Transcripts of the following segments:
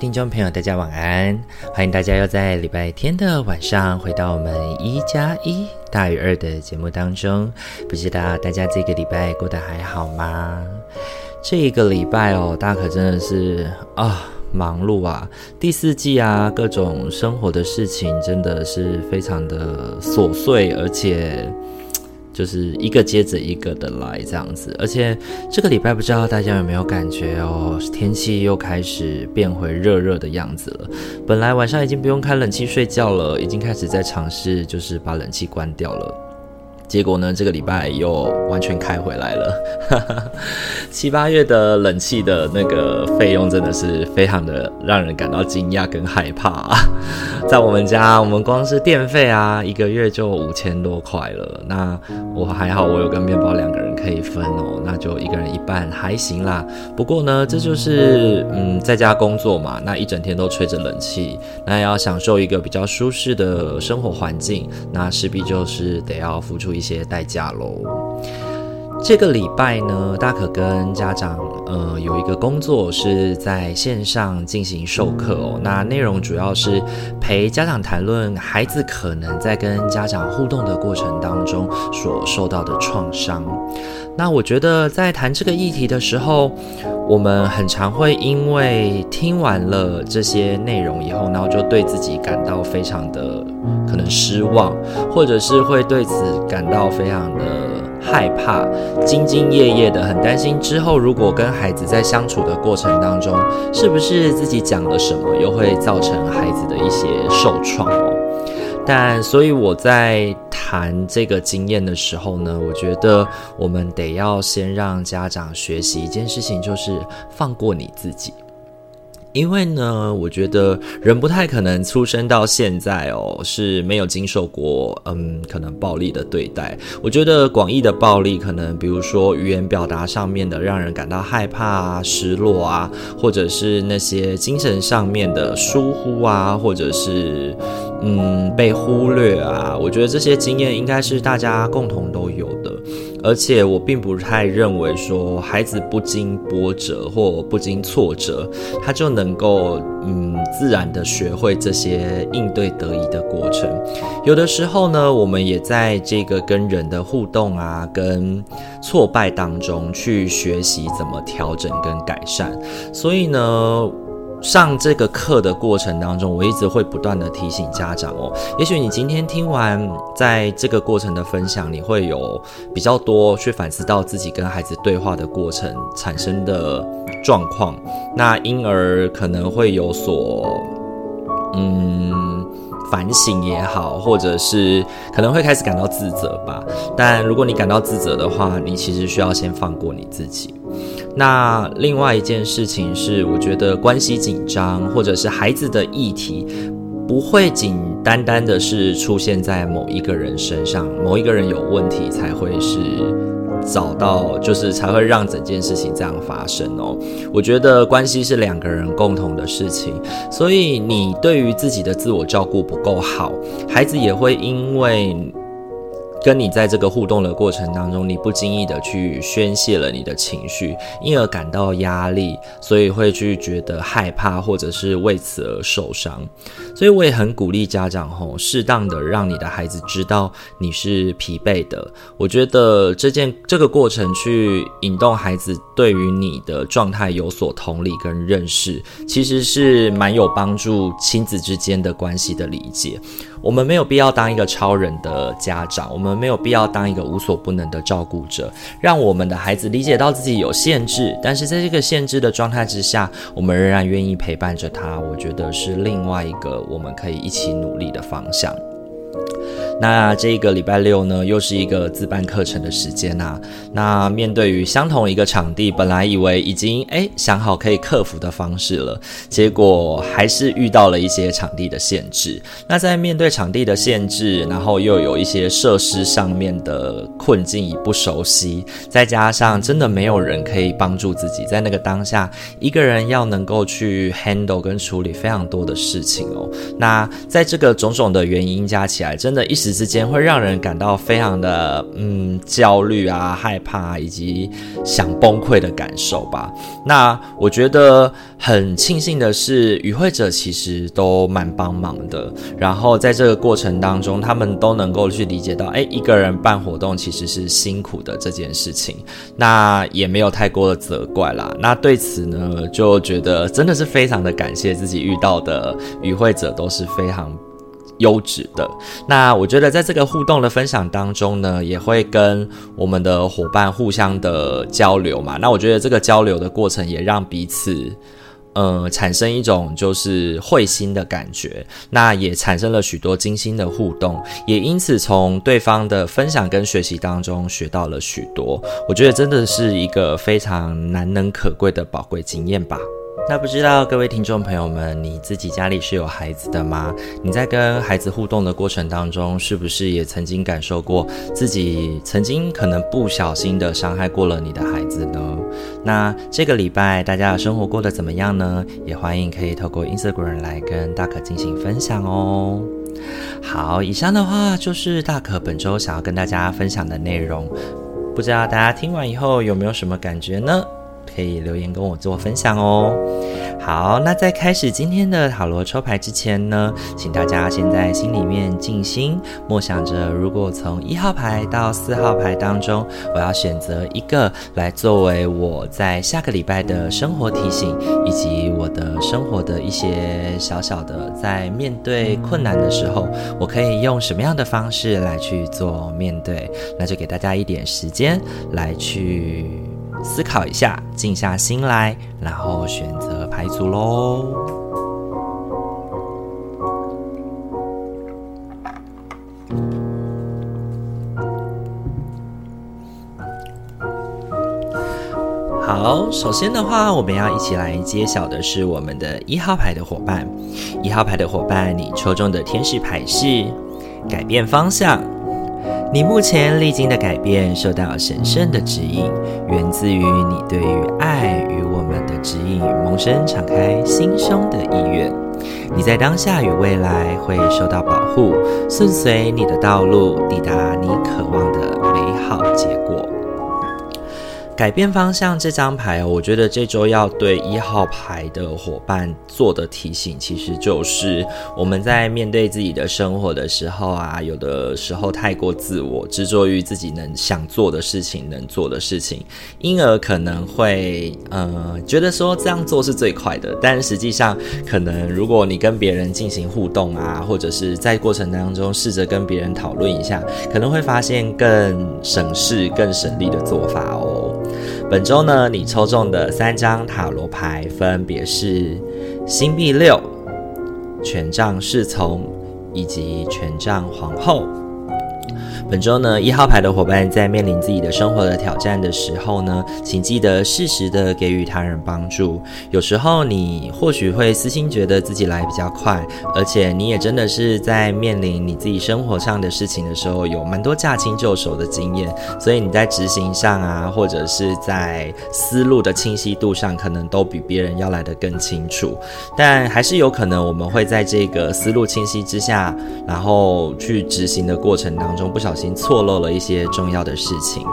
听众朋友，大家晚安！欢迎大家又在礼拜天的晚上回到我们一加一大于二的节目当中。不知道大家这个礼拜过得还好吗？这一个礼拜哦，大家可真的是啊、忙碌啊，第四季啊，各种生活的事情真的是非常的琐碎，而且。就是一个接着一个的来这样子，而且这个礼拜不知道大家有没有感觉哦，天气又开始变回热热的样子了。本来晚上已经不用开冷气睡觉了，已经开始在尝试就是把冷气关掉了。结果呢，这个礼拜又完全开回来了。七八月的冷气的那个费用真的是非常的让人感到惊讶跟害怕啊。在我们家，我们光是电费啊，一个月就五千多块了。那我还好，我有跟面包两个人可以分哦，那就一个人一半还行啦。不过呢，这就是嗯，在家工作嘛，那一整天都吹着冷气，那要享受一个比较舒适的生活环境，那势必就是得要付出一。一些代价喽。这个礼拜呢，大可跟家长呃有一个工作是在线上进行授课哦。那内容主要是陪家长谈论孩子可能在跟家长互动的过程当中所受到的创伤。那我觉得在谈这个议题的时候，我们很常会因为听完了这些内容以后，然后就对自己感到非常的可能失望，或者是会对此感到非常的害怕，兢兢业业的，很担心之后如果跟孩子在相处的过程当中，是不是自己讲了什么，又会造成孩子的一些受创哦。但所以我在谈这个经验的时候呢，我觉得我们得要先让家长学习一件事情，就是放过你自己。因为呢，我觉得人不太可能出生到现在哦，是没有经受过嗯，可能暴力的对待。我觉得广义的暴力，可能比如说语言表达上面的让人感到害怕啊、失落啊，或者是那些精神上面的疏忽啊，或者是嗯被忽略啊，我觉得这些经验应该是大家共同都有的。而且我并不太认为说孩子不经波折或不经挫折，他就能够嗯自然的学会这些应对得宜的过程。有的时候呢，我们也在这个跟人的互动啊，跟挫败当中去学习怎么调整跟改善。所以呢。上这个课的过程当中，我一直会不断的提醒家长哦，也许你今天听完在这个过程的分享，你会有比较多去反思到自己跟孩子对话的过程产生的状况，那因而可能会有所嗯反省也好，或者是可能会开始感到自责吧。但如果你感到自责的话，你其实需要先放过你自己。那另外一件事情是，我觉得关系紧张或者是孩子的议题，不会仅单单的是出现在某一个人身上，某一个人有问题才会是找到，就是才会让整件事情这样发生哦。我觉得关系是两个人共同的事情，所以你对于自己的自我照顾不够好，孩子也会因为。跟你在这个互动的过程当中，你不经意的去宣泄了你的情绪，因而感到压力，所以会去觉得害怕，或者是为此而受伤。所以我也很鼓励家长吼，适当的让你的孩子知道你是疲惫的。我觉得这件这个过程去引动孩子对于你的状态有所同理跟认识，其实是蛮有帮助亲子之间的关系的理解。我们没有必要当一个超人的家长，我们没有必要当一个无所不能的照顾者，让我们的孩子理解到自己有限制，但是在这个限制的状态之下，我们仍然愿意陪伴着他。我觉得是另外一个我们可以一起努力的方向。那这个礼拜六呢，又是一个自办课程的时间啊。那面对于相同一个场地，本来以为已经诶想好可以克服的方式了，结果还是遇到了一些场地的限制。那在面对场地的限制，然后又有一些设施上面的困境已不熟悉，再加上真的没有人可以帮助自己，在那个当下，一个人要能够去 handle 跟处理非常多的事情哦。那在这个种种的原因加起来，真的，一时。之间会让人感到非常的嗯焦虑啊、害怕，以及想崩溃的感受吧。那我觉得很庆幸的是，与会者其实都蛮帮忙的。然后在这个过程当中，他们都能够去理解到，哎，一个人办活动其实是辛苦的这件事情。那也没有太过的责怪啦。那对此呢，就觉得真的是非常的感谢自己遇到的与会者都是非常。优质的。那我觉得在这个互动的分享当中呢，也会跟我们的伙伴互相的交流嘛。那我觉得这个交流的过程也让彼此，呃，产生一种就是会心的感觉。那也产生了许多精心的互动，也因此从对方的分享跟学习当中学到了许多。我觉得真的是一个非常难能可贵的宝贵经验吧。那不知道各位听众朋友们，你自己家里是有孩子的吗？你在跟孩子互动的过程当中，是不是也曾经感受过自己曾经可能不小心的伤害过了你的孩子呢？那这个礼拜大家的生活过得怎么样呢？也欢迎可以透过 Instagram 来跟大可进行分享哦。好，以上的话就是大可本周想要跟大家分享的内容，不知道大家听完以后有没有什么感觉呢？可以留言跟我做分享哦。好，那在开始今天的塔罗抽牌之前呢，请大家先在心里面静心，默想着，如果从一号牌到四号牌当中，我要选择一个来作为我在下个礼拜的生活提醒，以及我的生活的一些小小的，在面对困难的时候，我可以用什么样的方式来去做面对？那就给大家一点时间来去。思考一下，静下心来，然后选择牌组喽。好，首先的话，我们要一起来揭晓的是我们的一号牌的伙伴。一号牌的伙伴，你抽中的天使牌是改变方向。你目前历经的改变，受到神圣的指引，源自于你对于爱与我们的指引与萌生敞开心胸的意愿。你在当下与未来会受到保护，顺随你的道路，抵达你渴望的美好结果。改变方向这张牌，我觉得这周要对一号牌的伙伴做的提醒，其实就是我们在面对自己的生活的时候啊，有的时候太过自我，执着于自己能想做的事情、能做的事情，因而可能会呃觉得说这样做是最快的，但实际上可能如果你跟别人进行互动啊，或者是在过程当中试着跟别人讨论一下，可能会发现更省事、更省力的做法哦。本周呢，你抽中的三张塔罗牌分别是星币六、权杖侍从以及权杖皇后。本周呢，一号牌的伙伴在面临自己的生活的挑战的时候呢，请记得适时的给予他人帮助。有时候你或许会私心觉得自己来比较快，而且你也真的是在面临你自己生活上的事情的时候，有蛮多驾轻就熟的经验，所以你在执行上啊，或者是在思路的清晰度上，可能都比别人要来得更清楚。但还是有可能我们会在这个思路清晰之下，然后去执行的过程当。中不小心已经错漏了一些重要的事情。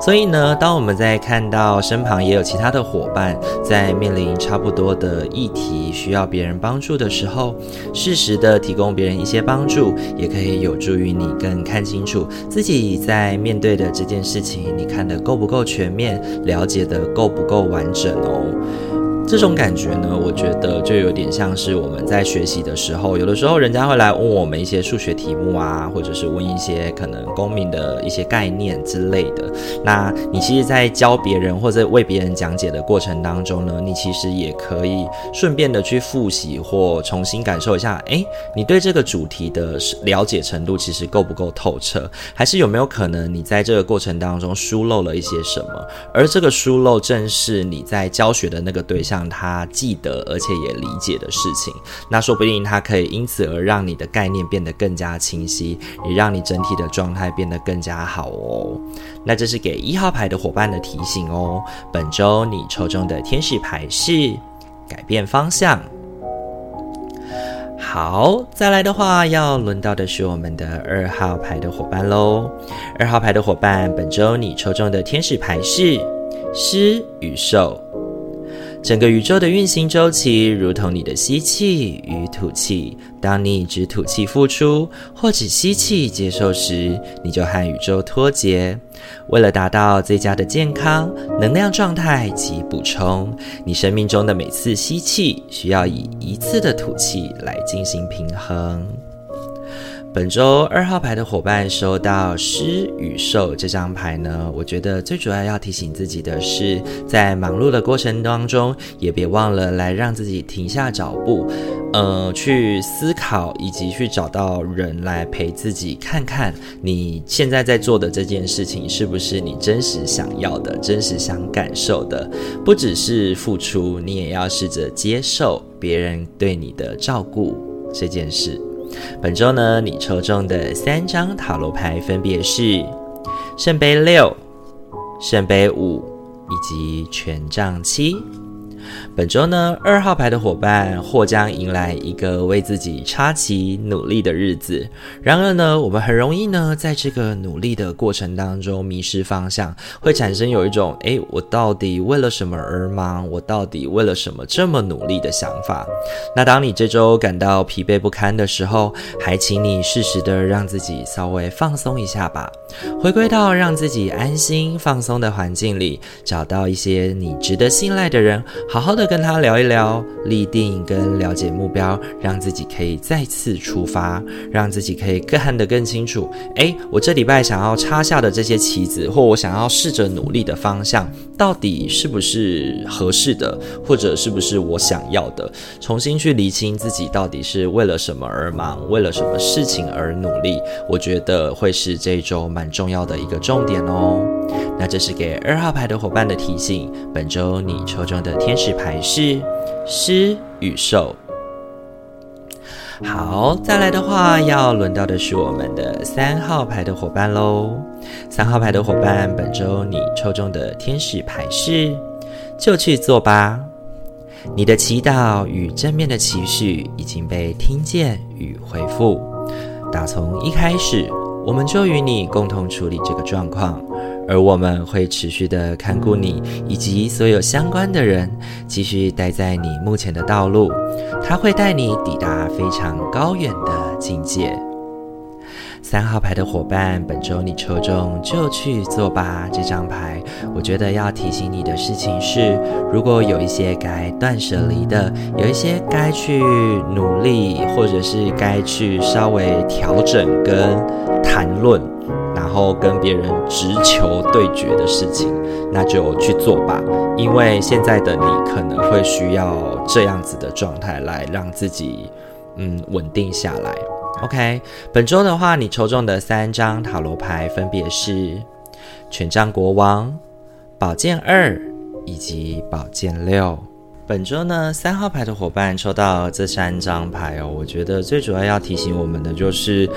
所以呢，当我们在看到身旁也有其他的伙伴在面临差不多的议题，需要别人帮助的时候，适时的提供别人一些帮助，也可以有助于你更看清楚自己在面对的这件事情，你看得够不够全面，了解得够不够完整哦。这种感觉呢，我觉得就有点像是我们在学习的时候，有的时候人家会来问我们一些数学题目啊，或者是问一些可能公民的一些概念之类的。那你其实，在教别人或者为别人讲解的过程当中呢，你其实也可以顺便的去复习或重新感受一下，诶，你对这个主题的了解程度其实够不够透彻，还是有没有可能你在这个过程当中疏漏了一些什么？而这个疏漏正是你在教学的那个对象。让他记得而且也理解的事情，那说不定他可以因此而让你的概念变得更加清晰，也让你整体的状态变得更加好哦。那这是给一号牌的伙伴的提醒哦。本周你抽中的天使牌是改变方向。好，再来的话要轮到的是我们的二号牌的伙伴喽。二号牌的伙伴，本周你抽中的天使牌是狮与兽。整个宇宙的运行周期，如同你的吸气与吐气。当你只吐气付出，或只吸气接受时，你就和宇宙脱节。为了达到最佳的健康、能量状态及补充，你生命中的每次吸气需要以一次的吐气来进行平衡。本周二号牌的伙伴收到狮与兽这张牌呢，我觉得最主要要提醒自己的是，在忙碌的过程当中，也别忘了来让自己停下脚步，呃，去思考以及去找到人来陪自己，看看你现在在做的这件事情是不是你真实想要的、真实想感受的。不只是付出，你也要试着接受别人对你的照顾这件事。本周呢，你抽中的三张塔罗牌分别是圣杯六、圣杯五以及权杖七。本周呢，二号牌的伙伴或将迎来一个为自己插旗努力的日子。然而呢，我们很容易呢，在这个努力的过程当中迷失方向，会产生有一种“诶，我到底为了什么而忙？我到底为了什么这么努力”的想法。那当你这周感到疲惫不堪的时候，还请你适时的让自己稍微放松一下吧，回归到让自己安心放松的环境里，找到一些你值得信赖的人。好好的跟他聊一聊，立定跟了解目标，让自己可以再次出发，让自己可以看得更清楚。诶，我这礼拜想要插下的这些棋子，或我想要试着努力的方向，到底是不是合适的，或者是不是我想要的？重新去厘清自己到底是为了什么而忙，为了什么事情而努力，我觉得会是这一周蛮重要的一个重点哦。那这是给二号牌的伙伴的提醒。本周你抽中的天使牌是狮与兽。好，再来的话要轮到的是我们的三号牌的伙伴喽。三号牌的伙伴，本周你抽中的天使牌是就去做吧。你的祈祷与正面的期许已经被听见与回复。打从一开始，我们就与你共同处理这个状况。而我们会持续的看顾你以及所有相关的人，继续待在你目前的道路，他会带你抵达非常高远的境界。三号牌的伙伴，本周你抽中就去做吧这张牌。我觉得要提醒你的事情是，如果有一些该断舍离的，有一些该去努力，或者是该去稍微调整跟谈论。然后跟别人直球对决的事情，那就去做吧。因为现在的你可能会需要这样子的状态来让自己，嗯，稳定下来。OK，本周的话，你抽中的三张塔罗牌分别是权杖国王、宝剑二以及宝剑六。本周呢，三号牌的伙伴抽到这三张牌哦，我觉得最主要要提醒我们的就是。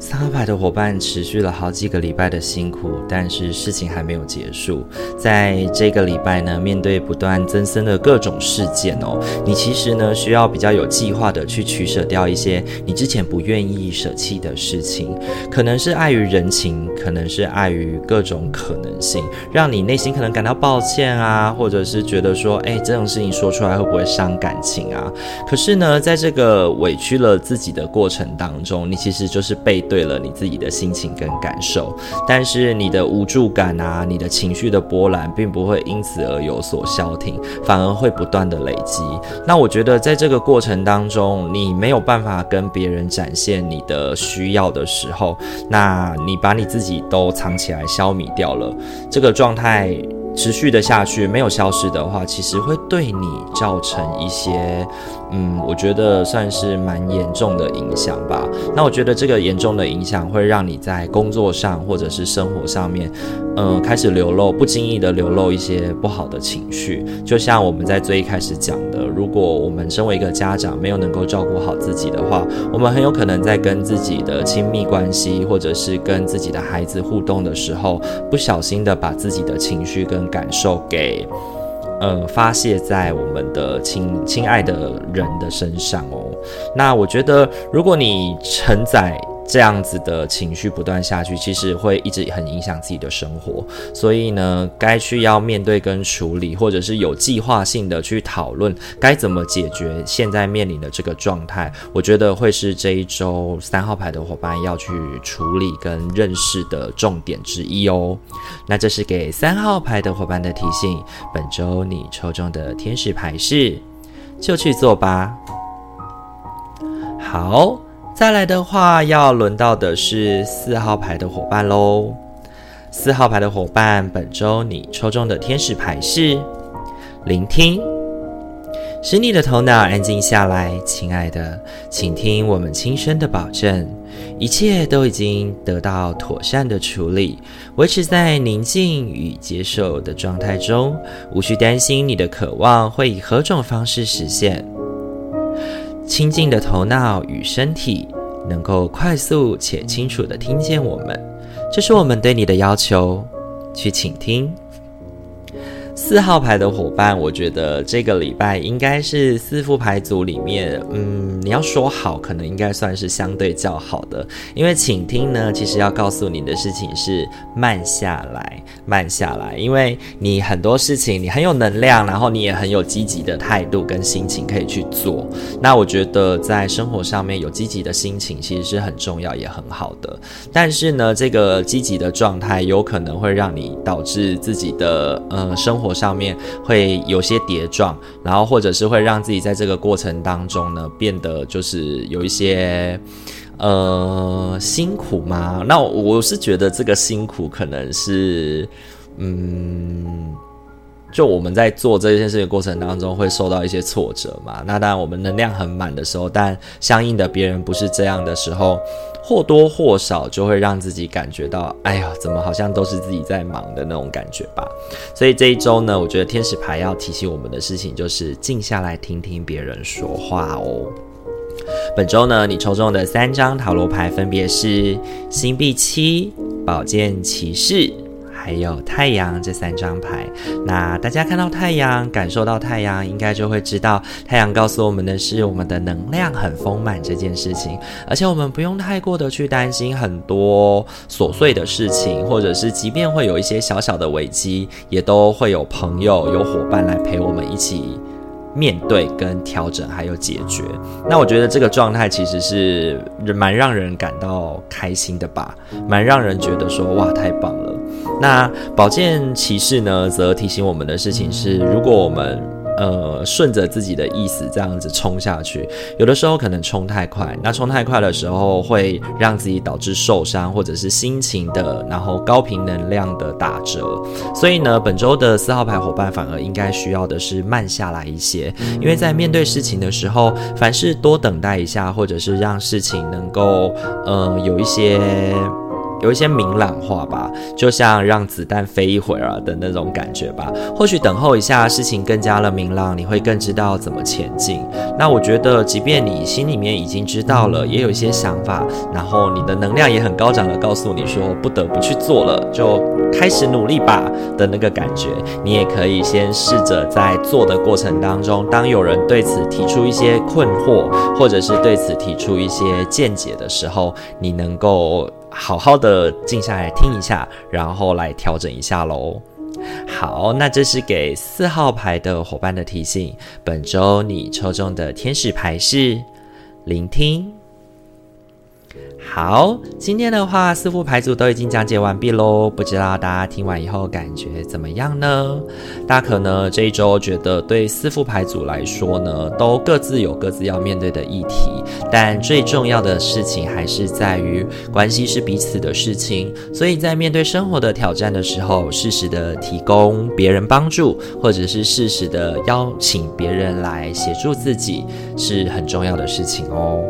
三号牌的伙伴持续了好几个礼拜的辛苦，但是事情还没有结束。在这个礼拜呢，面对不断增生的各种事件哦，你其实呢需要比较有计划的去取舍掉一些你之前不愿意舍弃的事情，可能是碍于人情，可能是碍于各种可能性，让你内心可能感到抱歉啊，或者是觉得说，哎，这种事情说出来会不会伤感情啊？可是呢，在这个委屈了自己的过程当中，你其实就是被对。了你自己的心情跟感受，但是你的无助感啊，你的情绪的波澜，并不会因此而有所消停，反而会不断的累积。那我觉得在这个过程当中，你没有办法跟别人展现你的需要的时候，那你把你自己都藏起来，消弭掉了，这个状态持续的下去，没有消失的话，其实会对你造成一些。嗯，我觉得算是蛮严重的影响吧。那我觉得这个严重的影响会让你在工作上或者是生活上面，嗯，开始流露，不经意的流露一些不好的情绪。就像我们在最一开始讲的，如果我们身为一个家长没有能够照顾好自己的话，我们很有可能在跟自己的亲密关系或者是跟自己的孩子互动的时候，不小心的把自己的情绪跟感受给。呃，发泄在我们的亲亲爱的人的身上哦。那我觉得，如果你承载。这样子的情绪不断下去，其实会一直很影响自己的生活。所以呢，该去要面对跟处理，或者是有计划性的去讨论该怎么解决现在面临的这个状态，我觉得会是这一周三号牌的伙伴要去处理跟认识的重点之一哦。那这是给三号牌的伙伴的提醒。本周你抽中的天使牌是，就去做吧。好。再来的话，要轮到的是四号牌的伙伴喽。四号牌的伙伴，本周你抽中的天使牌是聆听，使你的头脑安静下来，亲爱的，请听我们轻声的保证，一切都已经得到妥善的处理，维持在宁静与接受的状态中，无需担心你的渴望会以何种方式实现。清静的头脑与身体能够快速且清楚地听见我们，这是我们对你的要求。去倾听。四号牌的伙伴，我觉得这个礼拜应该是四副牌组里面，嗯，你要说好，可能应该算是相对较好的。因为请听呢，其实要告诉你的事情是慢下来，慢下来。因为你很多事情你很有能量，然后你也很有积极的态度跟心情可以去做。那我觉得在生活上面有积极的心情其实是很重要也很好的。但是呢，这个积极的状态有可能会让你导致自己的呃生。活上面会有些跌撞，然后或者是会让自己在这个过程当中呢，变得就是有一些呃辛苦吗。那我是觉得这个辛苦可能是嗯。就我们在做这件事情过程当中会受到一些挫折嘛，那当然我们能量很满的时候，但相应的别人不是这样的时候，或多或少就会让自己感觉到，哎呀，怎么好像都是自己在忙的那种感觉吧。所以这一周呢，我觉得天使牌要提醒我们的事情就是静下来听听别人说话哦。本周呢，你抽中的三张塔罗牌分别是星币七、宝剑骑士。还有太阳这三张牌，那大家看到太阳，感受到太阳，应该就会知道太阳告诉我们的是我们的能量很丰满这件事情，而且我们不用太过的去担心很多琐碎的事情，或者是即便会有一些小小的危机，也都会有朋友、有伙伴来陪我们一起。面对跟调整还有解决，那我觉得这个状态其实是蛮让人感到开心的吧，蛮让人觉得说哇，太棒了。那宝剑骑士呢，则提醒我们的事情是，如果我们。呃，顺着自己的意思这样子冲下去，有的时候可能冲太快，那冲太快的时候会让自己导致受伤，或者是心情的，然后高频能量的打折。所以呢，本周的四号牌伙伴反而应该需要的是慢下来一些，因为在面对事情的时候，凡事多等待一下，或者是让事情能够呃有一些。有一些明朗化吧，就像让子弹飞一会儿的那种感觉吧。或许等候一下，事情更加的明朗，你会更知道怎么前进。那我觉得，即便你心里面已经知道了，也有一些想法，然后你的能量也很高涨的告诉你说不得不去做了，就开始努力吧的那个感觉，你也可以先试着在做的过程当中，当有人对此提出一些困惑，或者是对此提出一些见解的时候，你能够好好的静下来听一下，然后来调整一下喽。好，那这是给四号牌的伙伴的提醒。本周你抽中的天使牌是聆听。好，今天的话，四副牌组都已经讲解完毕喽。不知道大家听完以后感觉怎么样呢？大可呢这一周觉得对四副牌组来说呢，都各自有各自要面对的议题，但最重要的事情还是在于关系是彼此的事情。所以在面对生活的挑战的时候，适时的提供别人帮助，或者是适时的邀请别人来协助自己，是很重要的事情哦。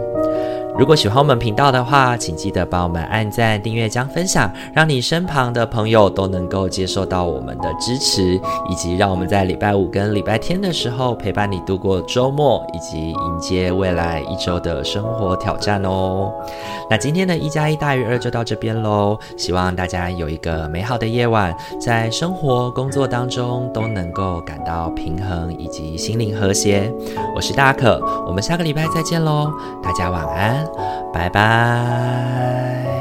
如果喜欢我们频道的话，请记得帮我们按赞、订阅、加分享，让你身旁的朋友都能够接受到我们的支持，以及让我们在礼拜五跟礼拜天的时候陪伴你度过周末，以及迎接未来一周的生活挑战哦。那今天的一加一大于二就到这边喽，希望大家有一个美好的夜晚，在生活工作当中都能够感到平衡以及心灵和谐。我是大可，我们下个礼拜再见喽，大家晚安。拜拜。